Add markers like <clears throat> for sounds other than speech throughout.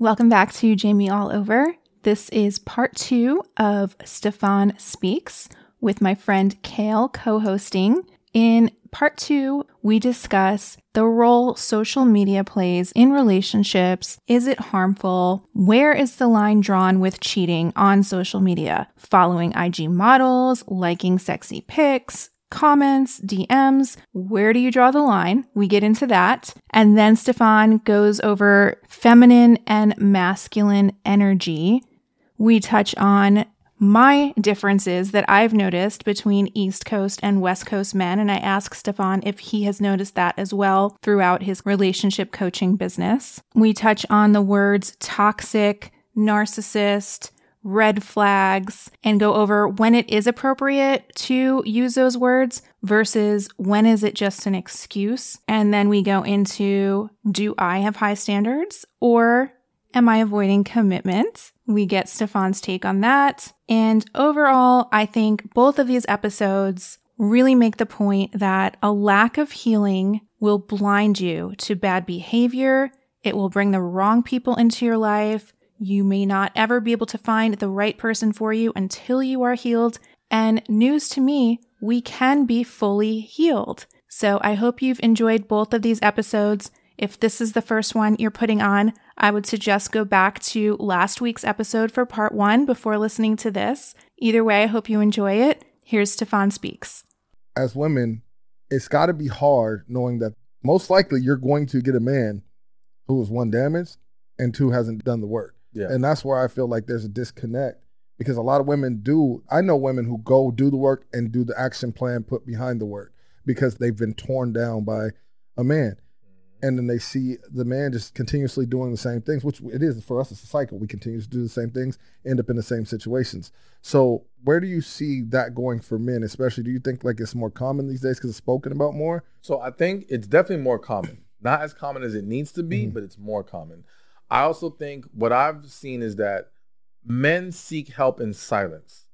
Welcome back to Jamie All Over. This is part two of Stephan Speaks with my friend Kael co hosting. In part two, we discuss the role social media plays in relationships. Is it harmful? Where is the line drawn with cheating on social media? Following IG models, liking sexy pics, comments, DMs. Where do you draw the line? We get into that. And then Stephan goes over feminine and masculine energy. We touch on my differences that I've noticed between East Coast and West Coast men. And I ask Stephan if he has noticed that as well throughout his relationship coaching business. We touch on the words toxic, narcissist, red flags, and go over when it is appropriate to use those words versus when is it just an excuse. And then we go into do I have high standards or am I avoiding commitment? We get Stephan's take on that. And overall, I think both of these episodes really make the point that a lack of healing will blind you to bad behavior. It will bring the wrong people into your life. You may not ever be able to find the right person for you until you are healed. And news to me, we can be fully healed. So I hope you've enjoyed both of these episodes. If this is the first one you're putting on, I would suggest go back to last week's episode for part one before listening to this. Either way, I hope you enjoy it. Here's Stephan Speaks. As women, it's got to be hard knowing that most likely you're going to get a man who is one damaged and two hasn't done the work. Yeah. And that's where I feel like there's a disconnect because a lot of women do. I know women who go do the work and do the action plan put behind the work because they've been torn down by a man and then they see the man just continuously doing the same things, which it is for us. It's a cycle. We continue to do the same things, end up in the same situations. So, where do you see that going for men, especially? Do you think like it's more common these days because it's spoken about more? So I think it's definitely more common. Not as common as it needs to be, Mhm. but it's more common. I also think what I've seen is that men seek help in silence,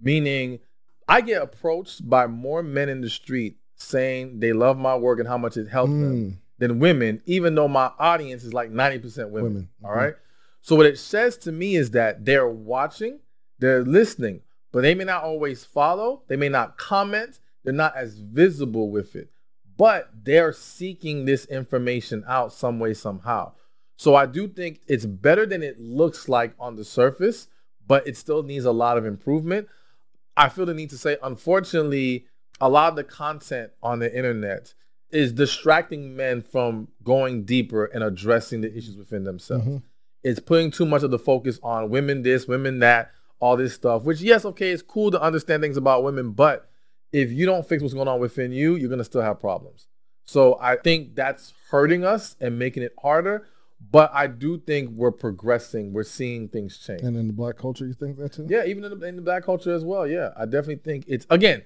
meaning I get approached by more men in the street saying they love my work and how much it helped them Mm, than women, even though my audience is like 90% women. Women, All right. So what it says to me is that they're watching, they're listening, but they may not always follow, they may not comment, they're not as visible with it, but they're seeking this information out some way, somehow. So I do think it's better than it looks like on the surface, but it still needs a lot of improvement. I feel the need to say, unfortunately, a lot of the content on the internet is distracting men from going deeper and addressing the issues within themselves. Mhm. It's putting too much of the focus on women this, women that, all this stuff, which, yes, okay, it's cool to understand things about women, but if you don't fix what's going on within you, you're going to still have problems. So I think that's hurting us and making it harder. But I do think we're progressing. We're seeing things change. And in the black culture, you think that too? Yeah, even in the, in the black culture as well. Yeah, I definitely think it's again,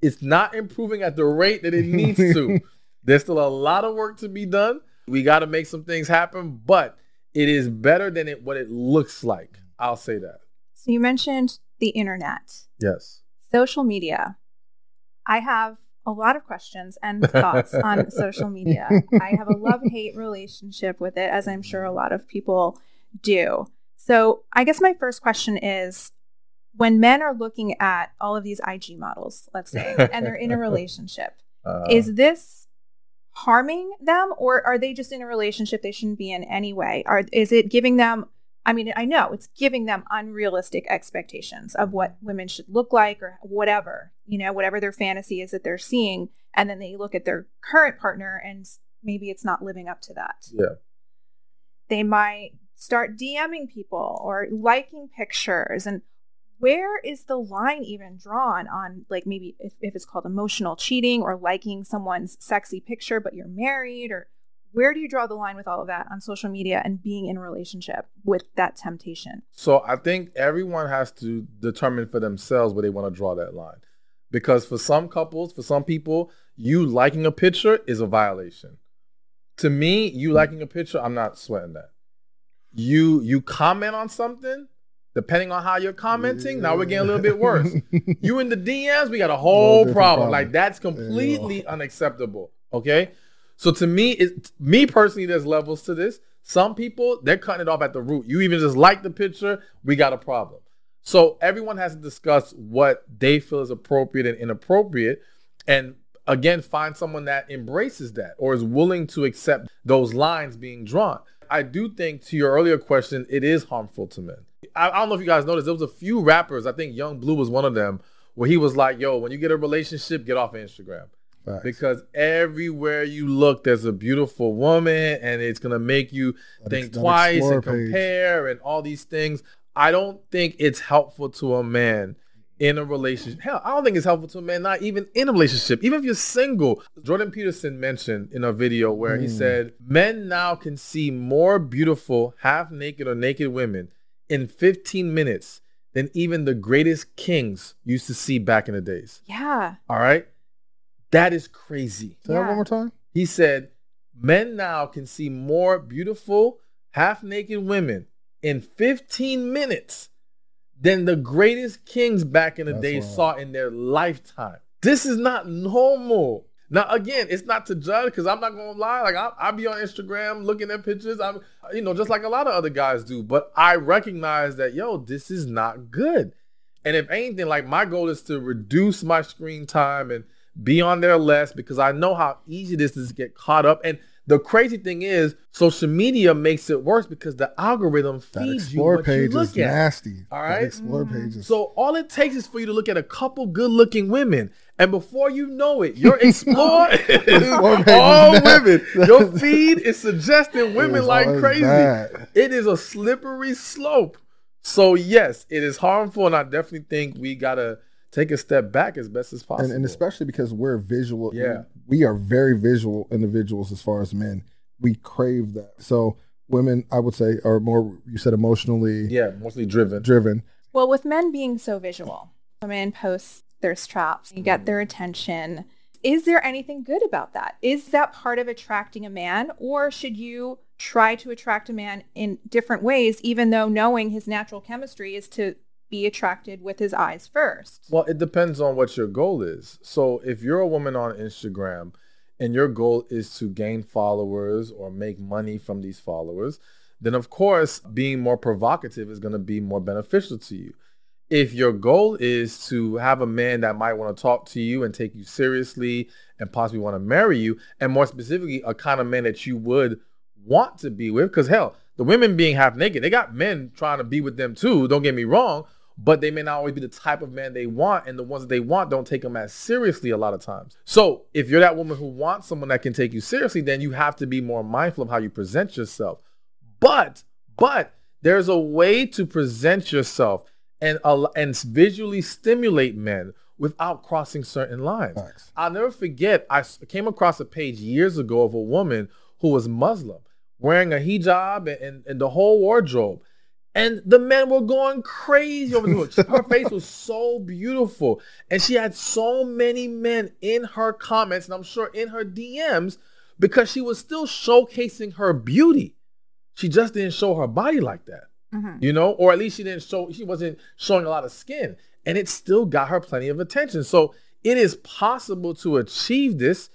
it's not improving at the rate that it needs to. <laughs> There's still a lot of work to be done. We got to make some things happen, but it is better than it what it looks like. I'll say that. So you mentioned the internet, Yes. social media. I have a lot of questions and thoughts on <laughs> social media. I have a love hate relationship with it, as I'm sure a lot of people do. So I guess my first question is when men are looking at all of these IG models, let's say, and they're in a relationship, <laughs> Uh, is this harming them or are they just in a relationship they shouldn't be in anyway? Are is it giving them I mean, I know it's giving them unrealistic expectations of what women should look like or whatever, you know, whatever their fantasy is that they're seeing. And then they look at their current partner and maybe it's not living up to that. yeah. They might start DMing people or liking pictures. And where is the line even drawn on, like, maybe if, if it's called emotional cheating or liking someone's sexy picture, but you're married or where do you draw the line with all of that on social media and being in a relationship with that temptation? So I think everyone has to determine for themselves where they want to draw that line. Because for some couples, for some people, you liking a picture is a violation. To me, you hmm. liking a picture, I'm not sweating that. You you comment on something, depending on how you're commenting, now we're getting a little bit worse. <laughs> you in the DMs, we got a whole problem. problem. Like that's completely unacceptable. Okay. So to me, it me personally, there's levels to this. Some people, they're cutting it off at the root. You even just like the picture, we got a problem. So everyone has to discuss what they feel is appropriate and inappropriate. And again, find someone that embraces that or is willing to accept those lines being drawn. I do think to your earlier question, it is harmful to men. I, I don't know if you guys noticed, there was a few rappers, I think Young Blue was one of them, where he was like, yo, when you get a relationship, get off of Instagram. Facts. Because everywhere you look, there's a beautiful woman, and it's gonna make you That think ex- twice and page. compare and all these things. I don't think it's helpful to a man in a relationship. Hell, I don't think it's helpful to a man not even in a relationship. Even if you're single. Jordan Peterson mentioned in a video where he Mm. said men now can see more beautiful half naked or naked women in 15 minutes than even the greatest kings used to see back in the days. Yeah. All right? That is crazy. Say that one more time. He said, Men now can see more beautiful, half naked women in 15 minutes than the greatest kings back in the That's day wild. saw in their lifetime. This is not normal. Now, again, it's not to judge because I'm not gonna lie. Like I, I be on Instagram looking at pictures. I'm, you know, just like a lot of other guys do. But I recognize that, yo, this is not good. And if anything, like my goal is to reduce my screen time and be on there less because I know how easy this is to get caught up. And the crazy thing is, social media makes it worse because the algorithm That feeds you what page you is look at. nasty. All That right? explore Mhm. page So all it takes is for you to look at a couple good-looking women, and before you know it, your <laughs> explore <laughs> is <laughs> Explore is all women. Your feed is suggesting women is like crazy. bad. It is a slippery slope. So yes, it is harmful, and I definitely think we gotta take a step back as best as possible. and, and especially because we're visual. Yeah. We are very visual individuals as far as men. We crave that. So women, I would say, are more. You said emotionally yeah, mostly driven. driven. Well, with men being so visual, women post thirst traps, you get their attention. Is there anything good about that? Is that part of attracting a man, or should you try to attract a man in different ways, even though knowing his natural chemistry is to be attracted with his eyes first? Well, it depends on what your goal is. So if you're a woman on Instagram and your goal is to gain followers or make money from these followers, then of course being more provocative is going to be more beneficial to you. If your goal is to have a man that might want to talk to you and take you seriously and possibly want to marry you, and more specifically, a kind of man that you would want to be with, because hell, the women being half naked, they got men trying to be with them too. Don't get me wrong, but they may not always be the type of man they want, and the ones that they want don't take them as seriously a lot of times. So if you're that woman who wants someone that can take you seriously, then you have to be more mindful of how you present yourself. But but there's a way to present yourself and al- and visually stimulate men without crossing certain lines. Facts. I'll never forget. I came across a page years ago of a woman who was Muslim, wearing a hijab and, and, and the whole wardrobe, and the men were going crazy over it. Her <laughs> face was so beautiful, and she had so many men in her comments, and I'm sure in her DMs, because she was still showcasing her beauty. She just didn't show her body like that Mhm. you know, or at least she didn't show, she wasn't showing a lot of skin, and it still got her plenty of attention. So it is possible to achieve this,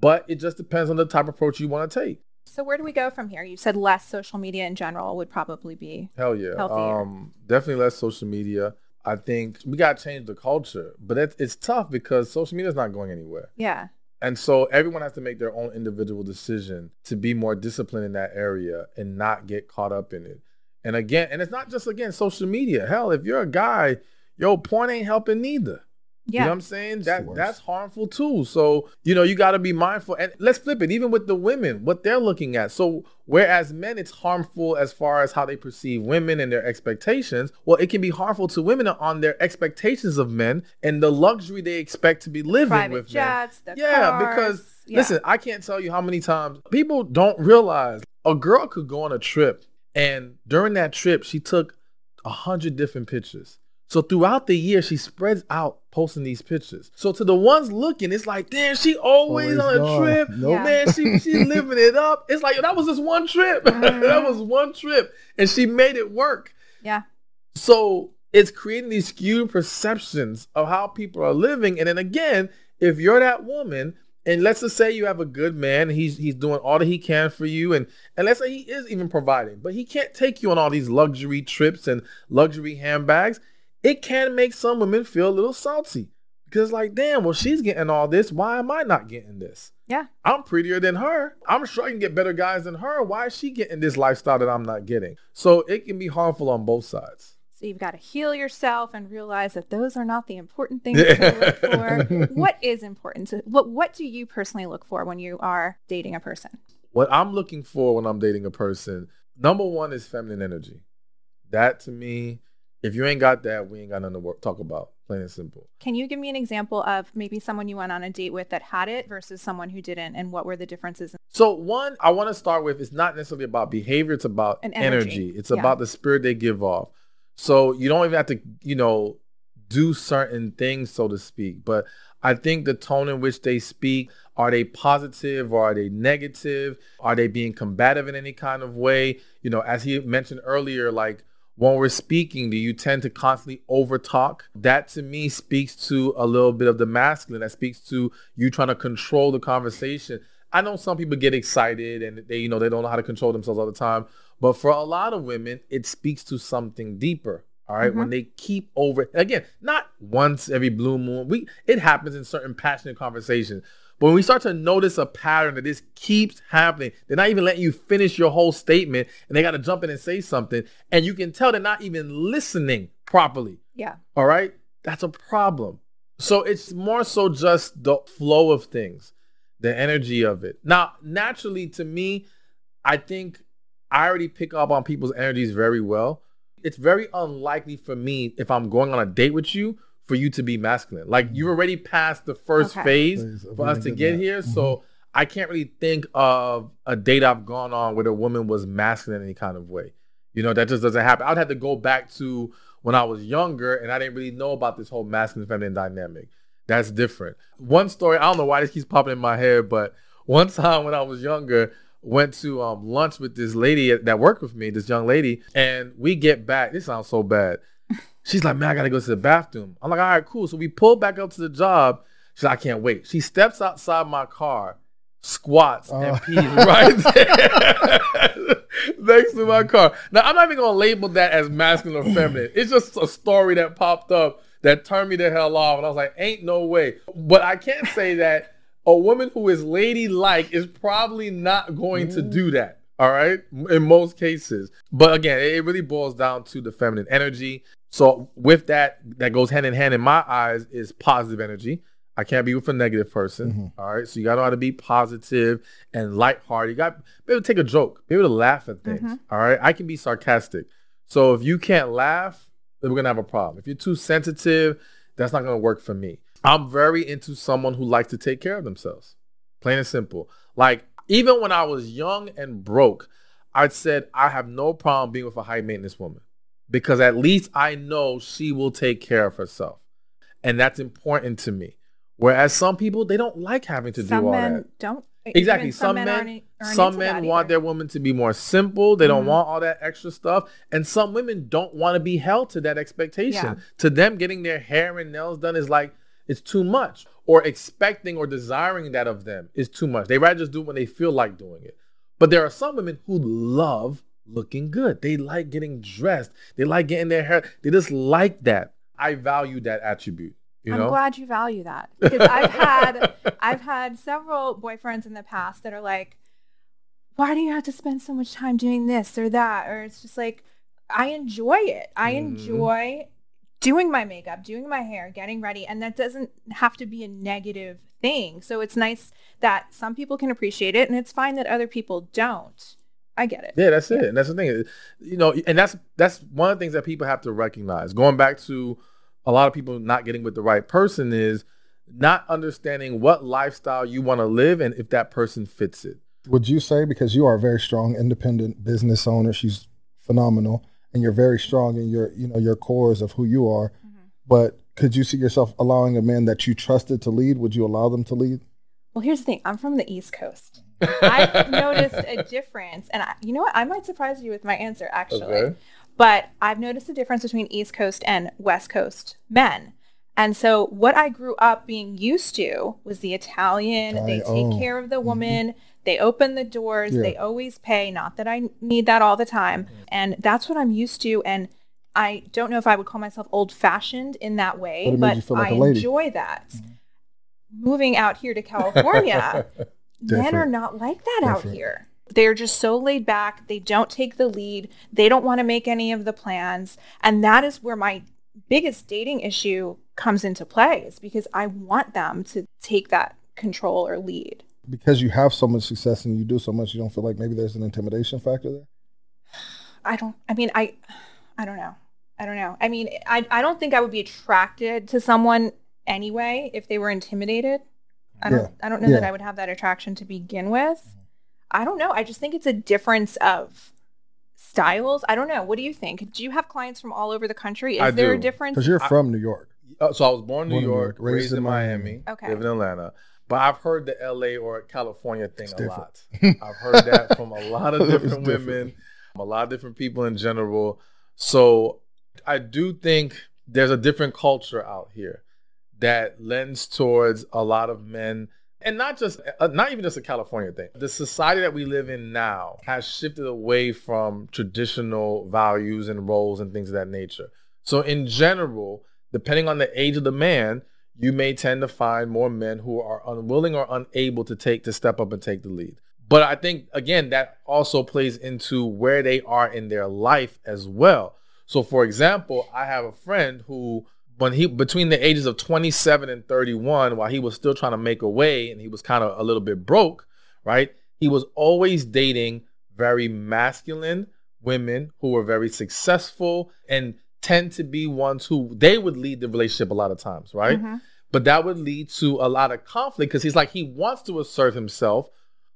but it just depends on the type of approach you want to take. So where do we go from here? You said less social media in general would probably be. Hell yeah, Healthier. um, definitely less social media. I think we got to change the culture, but it's, it's tough because social media is not going anywhere. Yeah. And so everyone has to make their own individual decision to be more disciplined in that area and not get caught up in it. And again, and it's not just again social media. Hell, if you're a guy, yo, porn ain't helping neither. You know Yeah. what I'm saying? That that's harmful too. So, you know, you gotta be mindful. And let's flip it, even with the women, what they're looking at. So whereas men, it's harmful as far as how they perceive women and their expectations, well, it can be harmful to women on their expectations of men and the luxury they expect to be living Private with men. jets, the Yeah, cars. because Yeah. listen, I can't tell you how many times people don't realize a girl could go on a trip and during that trip she took a hundred different pictures. So throughout the year, she spreads out posting these pictures. So to the ones looking, it's like, damn, she always, Always on a trip. Nope. Yeah. Man, she she <laughs> living it up. It's like that was just one trip. <laughs> that Mhm. was one trip, and she made it work. Yeah. So it's creating these skewed perceptions of how people are living. And then again, if you're that woman And let's just say you have a good man, he's he's doing all that he can for you, and and let's say he is even providing, but he can't take you on all these luxury trips and luxury handbags. It can make some women feel a little salty because, like, damn, well, she's getting all this. Why am I not getting this? Yeah. I'm prettier than her. I'm sure I can get better guys than her. Why is she getting this lifestyle that I'm not getting? So it can be harmful on both sides. So you've got to heal yourself and realize that those are not the important things to look <laughs> for. what is important? To, what What do you personally look for when you are dating a person? What I'm looking for when I'm dating a person, number one is feminine energy. That to me, if you ain't got that, we ain't got nothing to talk about. Plain and simple. Can you give me an example of maybe someone you went on a date with that had it versus someone who didn't, and what were the differences? So one, I want to start with it's not necessarily about behavior; it's about An energy. energy. It's Yeah. about the spirit they give off. So you don't even have to, you know, do certain things, so to speak. But I think the tone in which they speak are they positive or are they negative? Are they being combative in any kind of way? You know, as he mentioned earlier, like when we're speaking, do you tend to constantly overtalk? That to me speaks to a little bit of the masculine. That speaks to you trying to control the conversation. I know some people get excited and they, you know, they don't know how to control themselves all the time. But for a lot of women, it speaks to something deeper. All right? Mm-hmm. When they keep over again, not once every blue moon. We it happens in certain passionate conversations. But when we start to notice a pattern that this keeps happening, they're not even letting you finish your whole statement and they got to jump in and say something. And you can tell they're not even listening properly. Yeah. All right. That's a problem. So it's more so just the flow of things, the energy of it. Now, naturally, to me, I think I already pick up on people's energies very well. It's very unlikely for me, if I'm going on a date with you, for you to be masculine. Like you're already past the first Okay. phase Phase of for us to get that. here. Mhm. So I can't really think of a date I've gone on where a woman was masculine in any kind of way. You know, that just doesn't happen. I'd have to go back to when I was younger and I didn't really know about this whole masculine feminine dynamic. That's different. One story, I don't know why this keeps popping in my head, but one <laughs> time when I was younger, went to um, lunch with this lady that worked with me, this young lady, and we get back. This sounds so bad. She's like, man, I gotta go to the bathroom. I'm like, all right, cool. So we pull back up to the job. She's like, I can't wait. She steps outside my car, squats, Oh. and pees right <laughs> there <laughs> next to my car. Now, I'm not even gonna label that as masculine or feminine. It's just a story that popped up that turned me the hell off. And I was like, ain't no way. But I can't say that a woman who is ladylike is probably not going to do mm. that. All right. In most cases. But again, it really boils down to the feminine energy. So with that, that goes hand in hand in my eyes is positive energy. I can't be with a negative person. all right. So you gotta know how to be positive and lighthearted. You got be able to take a joke, be able to laugh at things. Mhm. all right. I can be sarcastic. So if you can't laugh, then we're gonna have a problem. If you're too sensitive, that's not gonna work for me. I'm very into someone who likes to take care of themselves. Plain and simple. Like even when I was young and broke, I said I have no problem being with a high maintenance woman because at least I know she will take care of herself. And that's important to me. Whereas some people they don't like having to some do all men that. don't. Exactly. even Some men, aren't- aren't some men want either. their woman to be more simple. They don't Mhm. want all that extra stuff. And some women don't want to be held to that expectation. Yeah. To them, getting their hair and nails done is like it's too much. Or expecting or desiring that of them is too much. They rather just do it when they feel like doing it. But there are some women who love looking good. They like getting dressed. They like getting their hair. They just like that. I value that attribute. You I'm glad you value that because I've had <laughs> I've had several boyfriends in the past that are like, why do you have to spend so much time doing this or that? Or it's just like, I enjoy it. I Mhm. enjoy doing my makeup, doing my hair, getting ready, and that doesn't have to be a negative thing. So it's nice that some people can appreciate it, and it's fine that other people don't. I get it. Yeah, that's it. And that's the thing. You know, and that's that's one of the things that people have to recognize. Going back to a lot of people not getting with the right person is not understanding what lifestyle you want to live and if that person fits it. Would you say because you are a very strong independent business owner, she's phenomenal, and you're very strong in your you know your cores of who you are. Mm-hmm. But could you see yourself allowing a man that you trusted to lead? Would you allow them to lead? Well, here's the thing. I'm from the East Coast. I've noticed a difference, and I, you know what? I might surprise you with my answer, actually. Okay. But I've noticed a difference between East Coast and West Coast men. And so what I grew up being used to was the Italian, I- they take oh. care of the woman, they open the doors, Yeah. they always pay, not that I need that all the time. And that's what I'm used to and I don't know if I would call myself old fashioned in that way, But but like I enjoy that. Moving out here to California, <laughs> men are not like that out here. They're just so laid back. They don't take the lead. They don't want to make any of the plans. And that is where my biggest dating issue comes into play is because I want them to take that control or lead. Because you have so much success and you do so much, you don't feel like maybe there's an intimidation factor there. I don't I mean I I don't know. I don't know. I mean I I don't think I would be attracted to someone anyway if they were intimidated. I don't Yeah. I don't know that I would have that attraction to begin with. I don't know. I just think it's a difference of styles. I don't know. What do you think? Do you have clients from all over the country? Is I there a difference? Because you're I- from New York. Uh, so I was born in New New York, York, raised, in Miami, Okay. live in Atlanta. But I've heard the LA or California thing It's a different. lot. I've heard that <laughs> from a lot of different different. women, from a lot of different people in general. So I do think there's a different culture out here that lends towards a lot of men and not just uh, not even just a California thing. The society that we live in now has shifted away from traditional values and roles and things of that nature. So in general, depending on the age of the man, you may tend to find more men who are unwilling or unable to take to step up and take the lead. But I think again that also plays into where they are in their life as well. So for example, I have a friend who when he between the ages of 27 and 31 while he was still trying to make a way and he was kind of a little bit broke, right? He was always dating very masculine women who were very successful and tend to be ones who they would lead the relationship a lot of times, right? Mhm. But that would lead to a lot of conflict because he's like he wants to assert himself,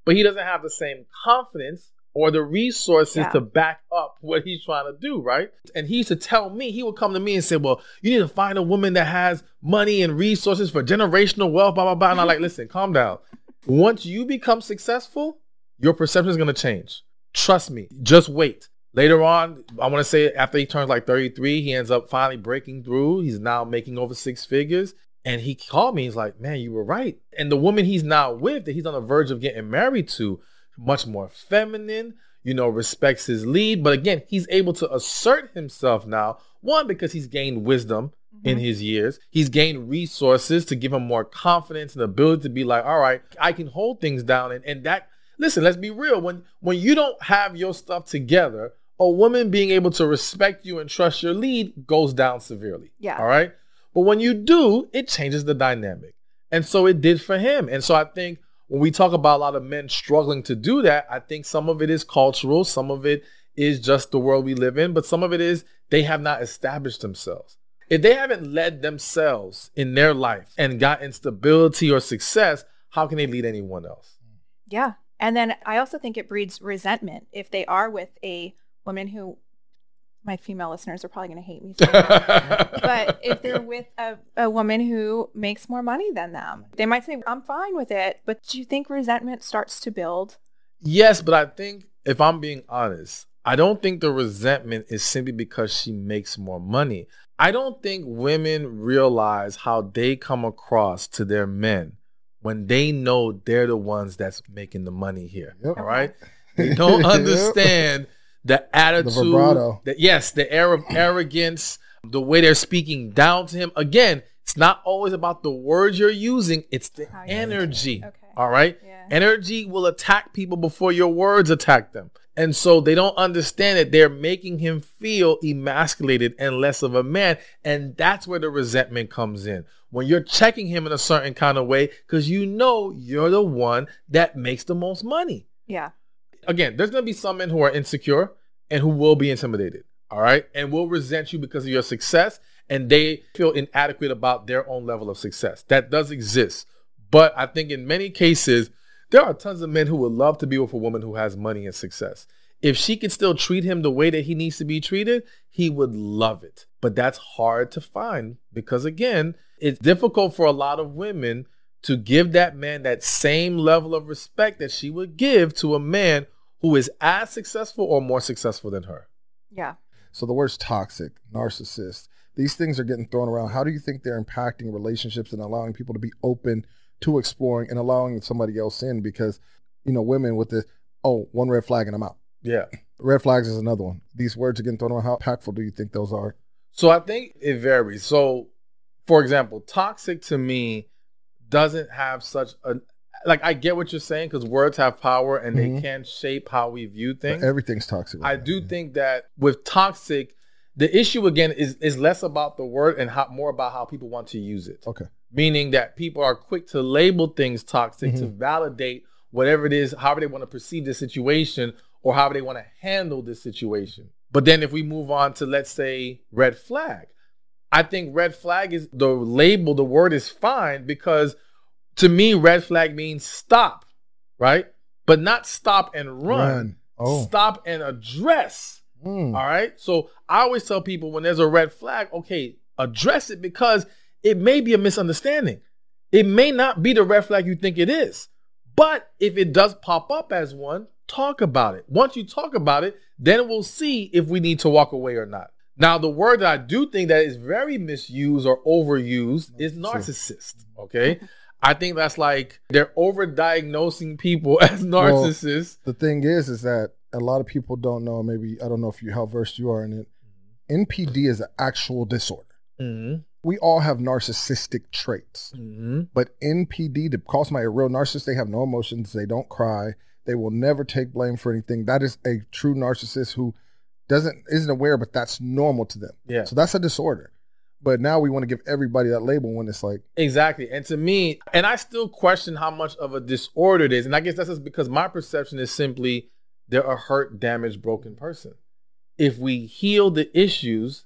but he doesn't have the same confidence or the resources Yeah. to back up what he's trying to do, right? And he used to tell me, he would come to me and say, Well, you need to find a woman that has money and resources for generational wealth, blah, blah, blah. And I'm like, <laughs> listen, calm down. Once you become successful, your perception is gonna change. Trust me. Just wait. Later on, I want to say after he turns like 33, he ends up finally breaking through. He's now making over six figures. And he called me. He's like, man, you were right. And the woman he's now with, that he's on the verge of getting married to, much more feminine, you know, respects his lead. But again, he's able to assert himself now. One, because he's gained wisdom in Mhm. his years. He's gained resources to give him more confidence and ability to be like, all right, I can hold things down. And, and that, listen, let's be real. When when you don't have your stuff together, a woman being able to respect you and trust your lead goes down severely. Yeah. All right. But when you do, it changes the dynamic. And so it did for him. And so I think when we talk about a lot of men struggling to do that, I think some of it is cultural, some of it is just the world we live in, but some of it is they have not established themselves. If they haven't led themselves in their life and gotten stability or success, how can they lead anyone else? Yeah. And then I also think it breeds resentment if they are with a woman who my female listeners are probably going to hate me. saying that. <laughs> but if they're with a, a woman who makes more money than them, they might say, I'm fine with it. But do you think resentment starts to build? Yes, but I think if I'm being honest, I don't think the resentment is simply because she makes more money. I don't think women realize how they come across to their men when they know they're the ones that's making the money here. Yep. All right? <laughs> They don't understand the attitude. vibrato. The, yes, the air of <clears throat> arrogance, the way they're speaking down to him. Again, it's not always about the words you're using, it's the How energy. Okay. All right? Yeah. Energy will attack people before your words attack them. And so they don't understand it. they're making him feel emasculated and less of a man. And that's where the resentment comes in. When you're checking him in a certain kind of way, because you know you're the one that makes the most money. Yeah. Again, there's going to be some men who are insecure and who will be intimidated. All right. And will resent you because of your success. And they feel inadequate about their own level of success. That does exist. But I think in many cases, there are tons of men who would love to be with a woman who has money and success. If she could still treat him the way that he needs to be treated, he would love it. But that's hard to find because, again, it's difficult for a lot of women to give that man that same level of respect that she would give to a man who is as successful or more successful than her. Yeah. So the words toxic, narcissist, these things are getting thrown around. How do you think they're impacting relationships and allowing people to be open to exploring and allowing somebody else in? Because, you know, women with the, oh, one red flag and I'm out. Yeah. Red flags is another one. These words are getting thrown around. How impactful do you think those are? So I think it varies. So, for example, toxic to me doesn't have such a like. I get what you're saying because words have power and Mhm. they can shape how we view things. Everything's toxic. I now, do yeah. think that with toxic, the issue again is is less about the word and how, more about how people want to use it. Okay. Meaning that people are quick to label things toxic to Mhm. validate whatever it is, however they want to perceive the situation or however they want to handle this situation. But then if we move on to let's say red flag, I think red flag is the label, the word is fine because to me, red flag means stop, right? But not stop and run. Oh. Stop and address. Mm. All right. So I always tell people when there's a red flag, okay, address it because it may be a misunderstanding. It may not be the red flag you think it is. But if it does pop up as one, talk about it. Once you talk about it, then we'll see if we need to walk away or not. Now, the word that I do think that is very misused or overused is narcissist. Okay. I think that's like they're overdiagnosing people <laughs> as Well, narcissists. The thing is, is that a lot of people don't know. Maybe I don't know if you how versed you are in it. NPD is an actual disorder. Mm-hmm. We all have narcissistic traits, Mm-hmm. but NPD, to call somebody a real narcissist, they have no emotions. They don't cry. They will never take blame for anything. That is a true narcissist who doesn't isn't aware, but that's normal to them. Yeah. So that's a disorder. But now we want to give everybody that label when it's like, Exactly. And to me, and I still question how much of a disorder it is. And I guess that's just because my perception is simply they're a hurt, damaged, broken person. If we heal the issues,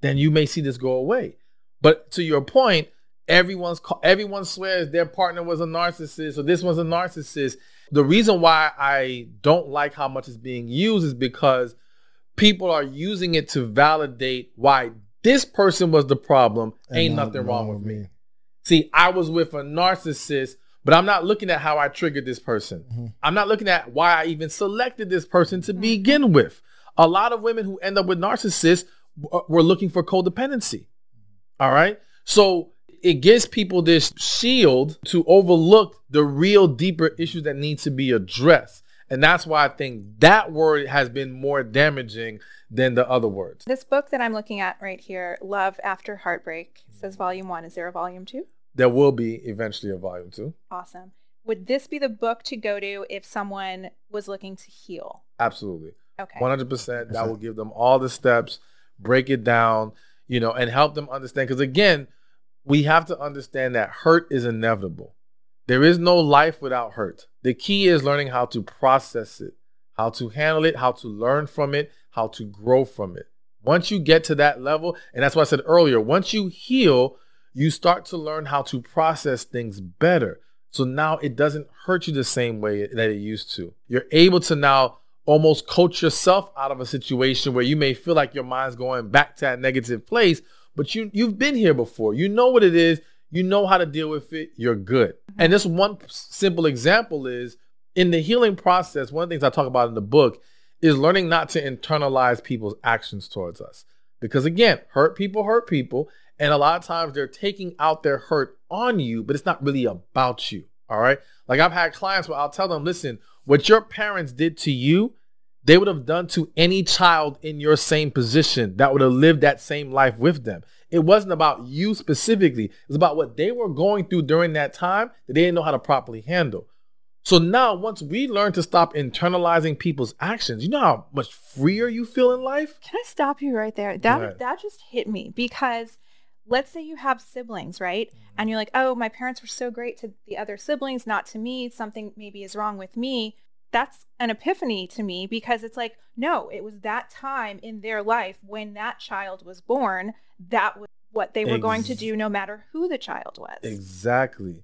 then you may see this go away. But to your point, everyone's everyone swears their partner was a narcissist or this one's a narcissist. The reason why I don't like how much it's being used is because people are using it to validate why this person was the problem. Ain't nothing wrong with me. See, I was with a narcissist, but I'm not looking at how I triggered this person. Mhm. I'm not looking at why I even selected this person to begin with. A lot of women who end up with narcissists w- were looking for codependency. All right. So it gives people this shield to overlook the real deeper issues that need to be addressed. And that's why I think that word has been more damaging than the other words. This book that I'm looking at right here, Love After Heartbreak, says volume one. Is there a volume two? There will be eventually a volume two. Awesome. Would this be the book to go to if someone was looking to heal? Absolutely. Okay. 100% that will give them all the steps break it down you know and help them understand because again we have to understand that hurt is inevitable there is no life without hurt the key is learning how to process it how to handle it how to learn from it how to grow from it once you get to that level and that's what i said earlier once you heal you start to learn how to process things better so now it doesn't hurt you the same way that it used to you're able to now almost coach yourself out of a situation where you may feel like your mind's going back to that negative place, but you you've been here before. You know what it is. You know how to deal with it. You're good. And this one simple example is in the healing process. One of the things I talk about in the book is learning not to internalize people's actions towards us. Because again, hurt people hurt people, and a lot of times they're taking out their hurt on you, but it's not really about you. All right. Like I've had clients where I'll tell them, listen, what your parents did to you, they would have done to any child in your same position that would have lived that same life with them. It wasn't about you specifically, it was about what they were going through during that time that they didn't know how to properly handle. So now, once we learn to stop internalizing people's actions, you know how much freer you feel in life? Can I stop you right there? That that just hit me because let's say you have siblings, right? Mm-hmm. And you're like, "Oh, my parents were so great to the other siblings, not to me. Something maybe is wrong with me." That's an epiphany to me because it's like, no, it was that time in their life when that child was born, that was what they were going to do no matter who the child was. Exactly.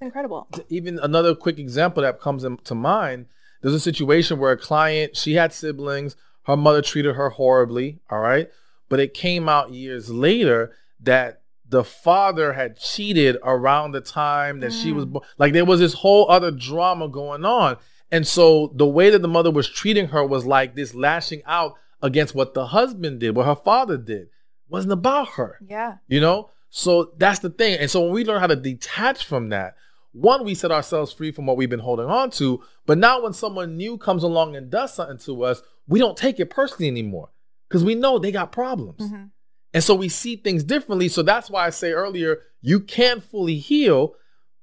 That's incredible. even another quick example that comes to mind there's a situation where a client she had siblings her mother treated her horribly all right but it came out years later that the father had cheated around the time that she was Mm. born like there was this whole other drama going on and so the way that the mother was treating her was like this lashing out against what the husband did, what her father did. It wasn't about her. Yeah. You know? So that's the thing. And so when we learn how to detach from that, one, we set ourselves free from what we've been holding on to. But now when someone new comes along and does something to us, we don't take it personally anymore because we know they got problems. Mhm. And so we see things differently. So that's why I say earlier, you can't fully heal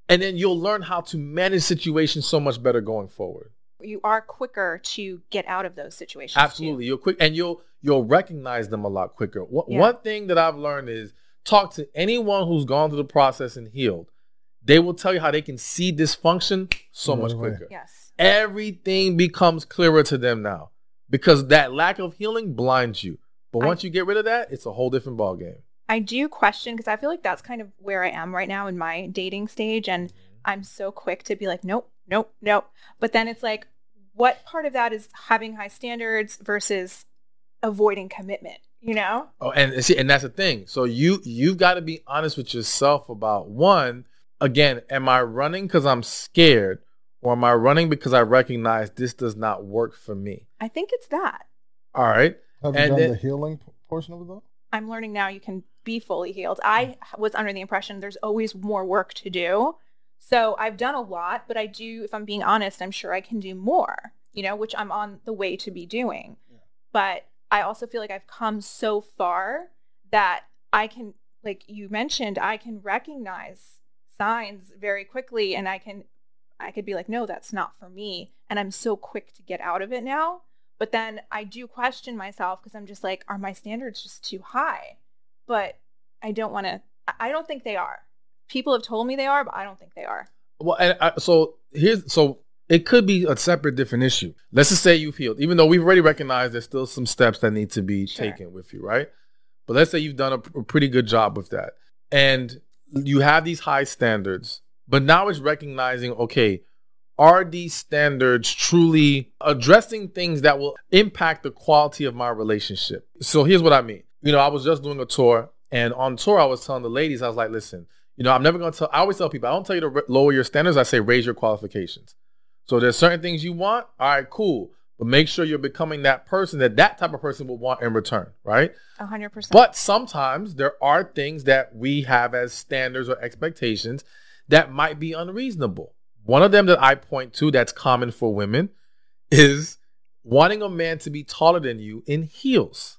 and then you'll learn how to manage situations so much better going forward. You are quicker to get out of those situations. too. Absolutely. You're quick and you'll you'll recognize them a lot quicker. One, Yeah. one thing that I've learned is talk to anyone who's gone through the process and healed. They will tell you how they can see dysfunction so much quicker. Yes. Everything becomes clearer to them now because that lack of healing blinds you. But I- once you get rid of that, it's a whole different ballgame. I do question because I feel like that's kind of where I am right now in my dating stage. And mm-hmm. I'm so quick to be like, nope, nope, nope. But then it's like, what part of that is having high standards versus avoiding commitment, you know? Oh, and see, and that's the thing. So you you've got to be honest with yourself about one. Again, am I running because I'm scared, or am I running because I recognize this does not work for me? I think it's that. All right. Have you And done then- the healing portion of it though? I'm learning now you can be fully healed. I mm. was under the impression there's always more work to do. So I've done a lot, but I do, if I'm being honest, I'm sure I can do more, you know, which I'm on the way to be doing. But I also feel like I've come so far that I can, like you mentioned, I can recognize signs very quickly and I can, I could be like, no, that's not for me. And I'm so quick to get out of it now. But then I do question myself because I'm just like, are my standards just too high? But I don't want to, I don't think they are. People have told me they are, but I don't think they are. Well, and I, so here's so it could be a separate, different issue. Let's just say you've healed, even though we've already recognized there's still some steps that need to be Sure. taken with you, right? But let's say you've done a, a pretty good job with that, and you have these high standards. But now it's recognizing, okay, are these standards truly addressing things that will impact the quality of my relationship? So here's what I mean. You know, I was just doing a tour, and on tour, I was telling the ladies, I was like, listen, you know, I'm never going to tell, I always tell people, I don't tell you to lower your standards. I say raise your qualifications. So there's certain things you want. All right, cool. But make sure you're becoming that person that that type of person will want in return, right? Hundred percent. But sometimes there are things that we have as standards or expectations that might be unreasonable. One of them that I point to that's common for women is wanting a man to be taller than you in heels.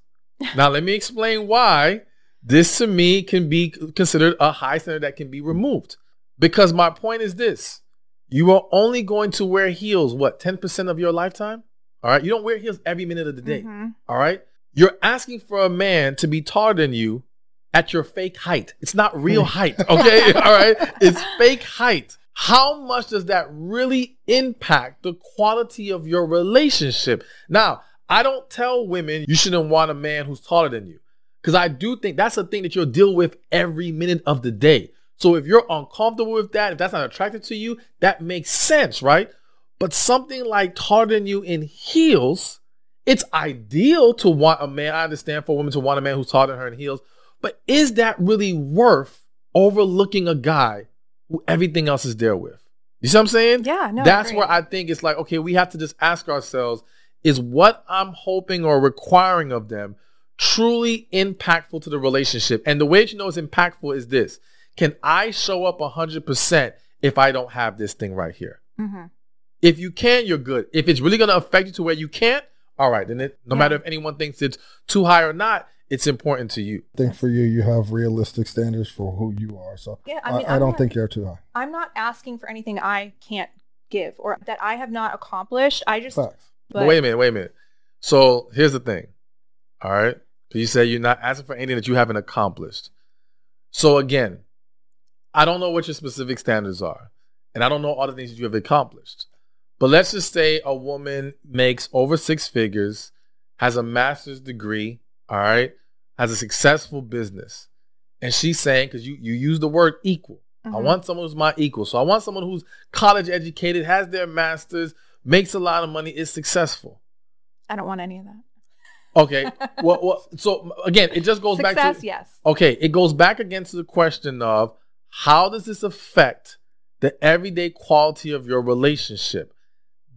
Now, let me explain why this to me can be considered a high standard that can be removed. Because my point is this you are only going to wear heels, what, 10% of your lifetime? All right. You don't wear heels every minute of the day. Mhm. All right. You're asking for a man to be taller than you at your fake height. It's not real height. <laughs> Okay. <laughs> All right. It's fake height. How much does that really impact the quality of your relationship? Now, I don't tell women you shouldn't want a man who's taller than you because I do think that's a thing that you'll deal with every minute of the day. So if you're uncomfortable with that, if that's not attractive to you, that makes sense, right? But something like taller than you in heels, it's ideal to want a man. I understand for women to want a man who's taller than her in heels, but is that really worth overlooking a guy who everything else is there with? You see what I'm saying? Yeah, no. That's where I think it's like, okay, we have to just ask ourselves, is what I'm hoping or requiring of them truly impactful to the relationship? And the way that you know it's impactful is this. Can I show up 100% if I don't have this thing right here? Mhm. If you can, you're good. If it's really going to affect you to where you can't, all right, then it, no Yeah. matter if anyone thinks it's too high or not, it's important to you. I think for you, you have realistic standards for who you are. So Yeah, I, I mean, I, I'm don't not- think you're too high. I'm not asking for anything I can't give or that I have not accomplished. I just, Facts. But wait a minute, wait a minute. So here's the thing. All right. So you say you're not asking for anything that you haven't accomplished. So again, I don't know what your specific standards are. And I don't know all the things that you have accomplished. But let's just say a woman makes over six figures, has a master's degree, all right, has a successful business. And she's saying, because you, you use the word equal. I Mhm. want someone who's my equal. So I want someone who's college educated, has their master's, makes a lot of money, is successful. I don't want any of that. Okay. <laughs> well, well, so again, it just goes back to yes. okay. It goes back against the question of how does this affect the everyday quality of your relationship?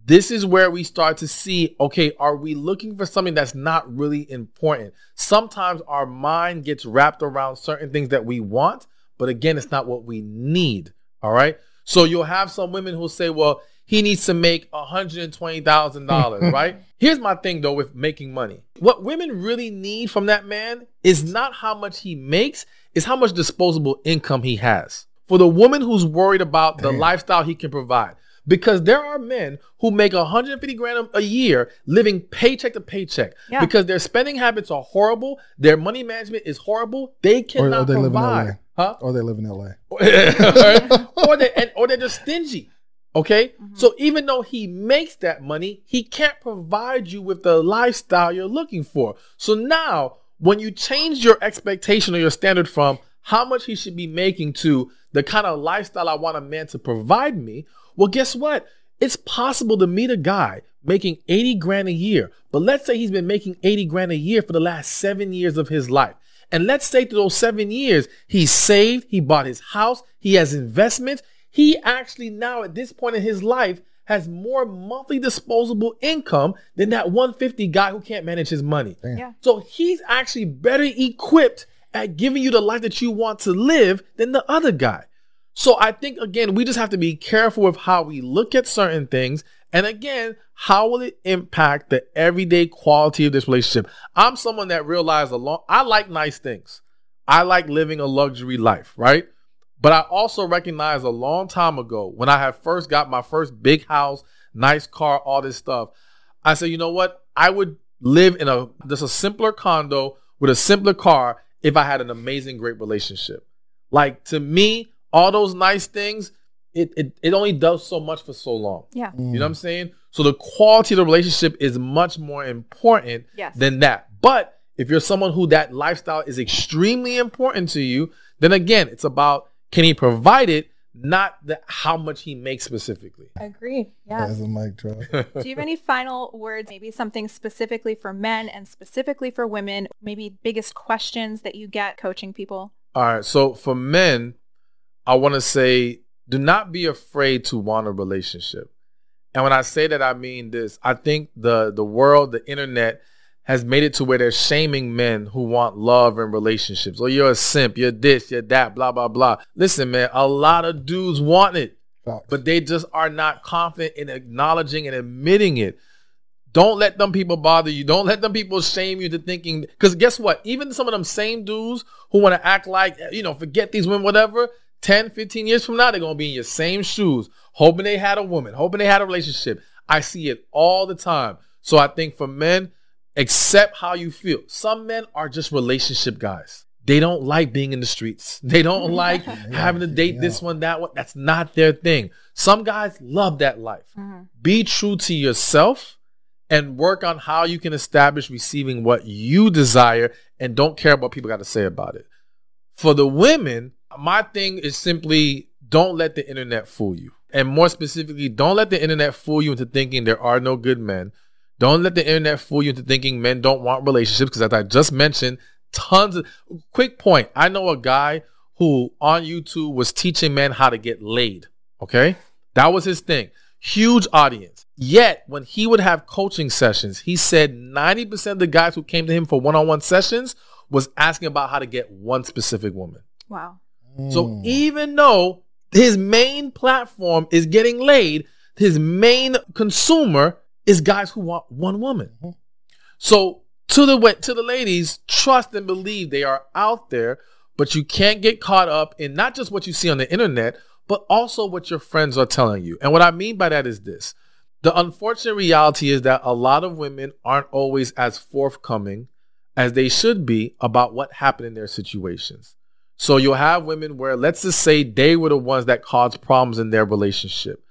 this is where we start to see okay, are we looking for something that's not really important? Sometimes our mind gets wrapped around certain things that we want, but again, it's not what we need. All right. So you'll have some women who'll say, well, he needs to make $120,000, <laughs> right? Here's my thing though with making money. What women really need from that man is not how much he makes, is how much disposable income he has. For the woman who's worried about the lifestyle he can provide. Because there are men who make 150 grand a year living paycheck to paycheck Yeah. because their spending habits are horrible, their money management is horrible, they Or, cannot or they live in. LA. Huh? Or they live in LA. <laughs> <laughs> or they and, or they're just stingy. Okay, Mhm. so even though he makes that money, he can't provide you with the lifestyle you're looking for. So now, when you change your expectation or your standard from how much he should be making to the kind of lifestyle I want a man to provide me, well, guess what? It's possible to meet a guy making 80 grand a year, but let's say he's been making 80 grand a year for the last seven years of his life. And let's say through those seven years, he saved, he bought his house, he has investments. He actually now at this point in his life has more monthly disposable income than that 150 guy who can't manage his money. Yeah. So he's actually better equipped at giving you the life that you want to live than the other guy. So I think again, we just have to be careful with how we look at certain things. And again, how will it impact the everyday quality of this relationship? I'm someone that realized a long I like nice things. I like living a luxury life, right? But I also recognized a long time ago when I had first got my first big house, nice car, all this stuff. I said, you know what? I would live in a just a simpler condo with a simpler car if I had an amazing, great relationship. Like to me, all those nice things, it it, it only does so much for so long. Yeah. Mm. You know what I'm saying? So the quality of the relationship is much more important Yes. than that. But if you're someone who that lifestyle is extremely important to you, then again, it's about can he provide it, not the how much he makes specifically. Agree. Yeah. As a mic drop. <laughs> Do you have any final words, maybe something specifically for men and specifically for women? Maybe biggest questions that you get coaching people? All right. So for men, I want to say do not be afraid to want a relationship. And when I say that, I mean this. I think the the world, the internet, has made it to where they're shaming men who want love and relationships. Oh, you're a simp, you're this, you're that, blah, blah, blah. Listen, man, a lot of dudes want it, Facts. but they just are not confident in acknowledging and admitting it. Don't let them people bother you. Don't let them people shame you to thinking. Because guess what? Even some of them same dudes who want to act like, you know, forget these women, whatever, 10, 15 years from now, they're going to be in your same shoes, hoping they had a woman, hoping they had a relationship. I see it all the time. So I think for men, accept how you feel. Some men are just relationship guys. They don't like being in the streets. <laughs> They don't <laughs> like having to date this one, that one. That's not their thing. Some guys love that life. Mm-hmm. Be true to yourself and work on how you can establish receiving what you desire and don't care what people got to say about it. For the women, my thing is simply don't let the internet fool you. And more specifically, don't let the internet fool you into thinking there are no good men. Don't let the internet fool you into thinking men don't want relationships because as I just mentioned, tons of quick point. I know a guy who on YouTube was teaching men how to get laid. Okay? That was his thing. Huge audience. Yet, when he would have coaching sessions, he said 90% of the guys who came to him for one on one sessions was asking about how to get one specific woman. Wow. So even though his main platform is getting laid, his main consumer is guys who want one woman. Mhm. So to the to the ladies, trust and believe they are out there, but you can't get caught up in not just what you see on the internet, but also what your friends are telling you. And what I mean by that is this. The unfortunate reality is that a lot of women aren't always as forthcoming as they should be about what happened in their situations. So you'll have women where, let's just say, they were the ones that caused problems in their relationship.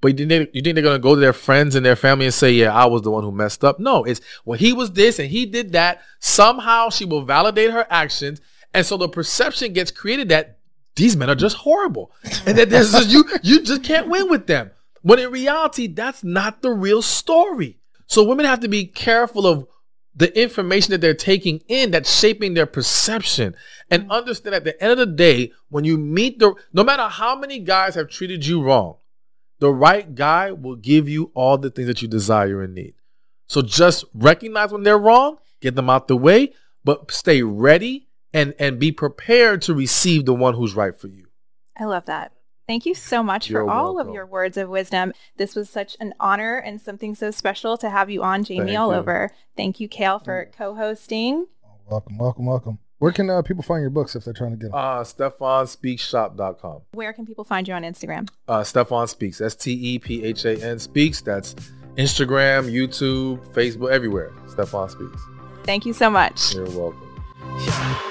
But you think, you think they're gonna go to their friends and their family and say, "Yeah, I was the one who messed up"? No, it's well, he was this and he did that. Somehow she will validate her actions, and so the perception gets created that these men are just horrible, and that there's just, you you just can't win with them. When in reality, that's not the real story. So women have to be careful of the information that they're taking in that's shaping their perception and mm. understand at the end of the day when you meet the no matter how many guys have treated you wrong The right guy will give you all the things that you desire and need. So just recognize when they're wrong, get them out the way, but stay ready and and be prepared to receive the one who's right for you. I love that. Thank you so much You're for all welcome. of your words of wisdom. This was such an honor and something so special to have you on, Jamie Thank All you. Over. Thank you, Kael, for co-hosting. Welcome, welcome, welcome. Where can uh, people find your books if they're trying to get them? Uh StephanSpeaksShop.com. Where can people find you on Instagram? Uh Stephan Speaks. S T E P H A N Speaks. That's Instagram, YouTube, Facebook, everywhere. Stephan Speaks. Thank you so much. You're welcome.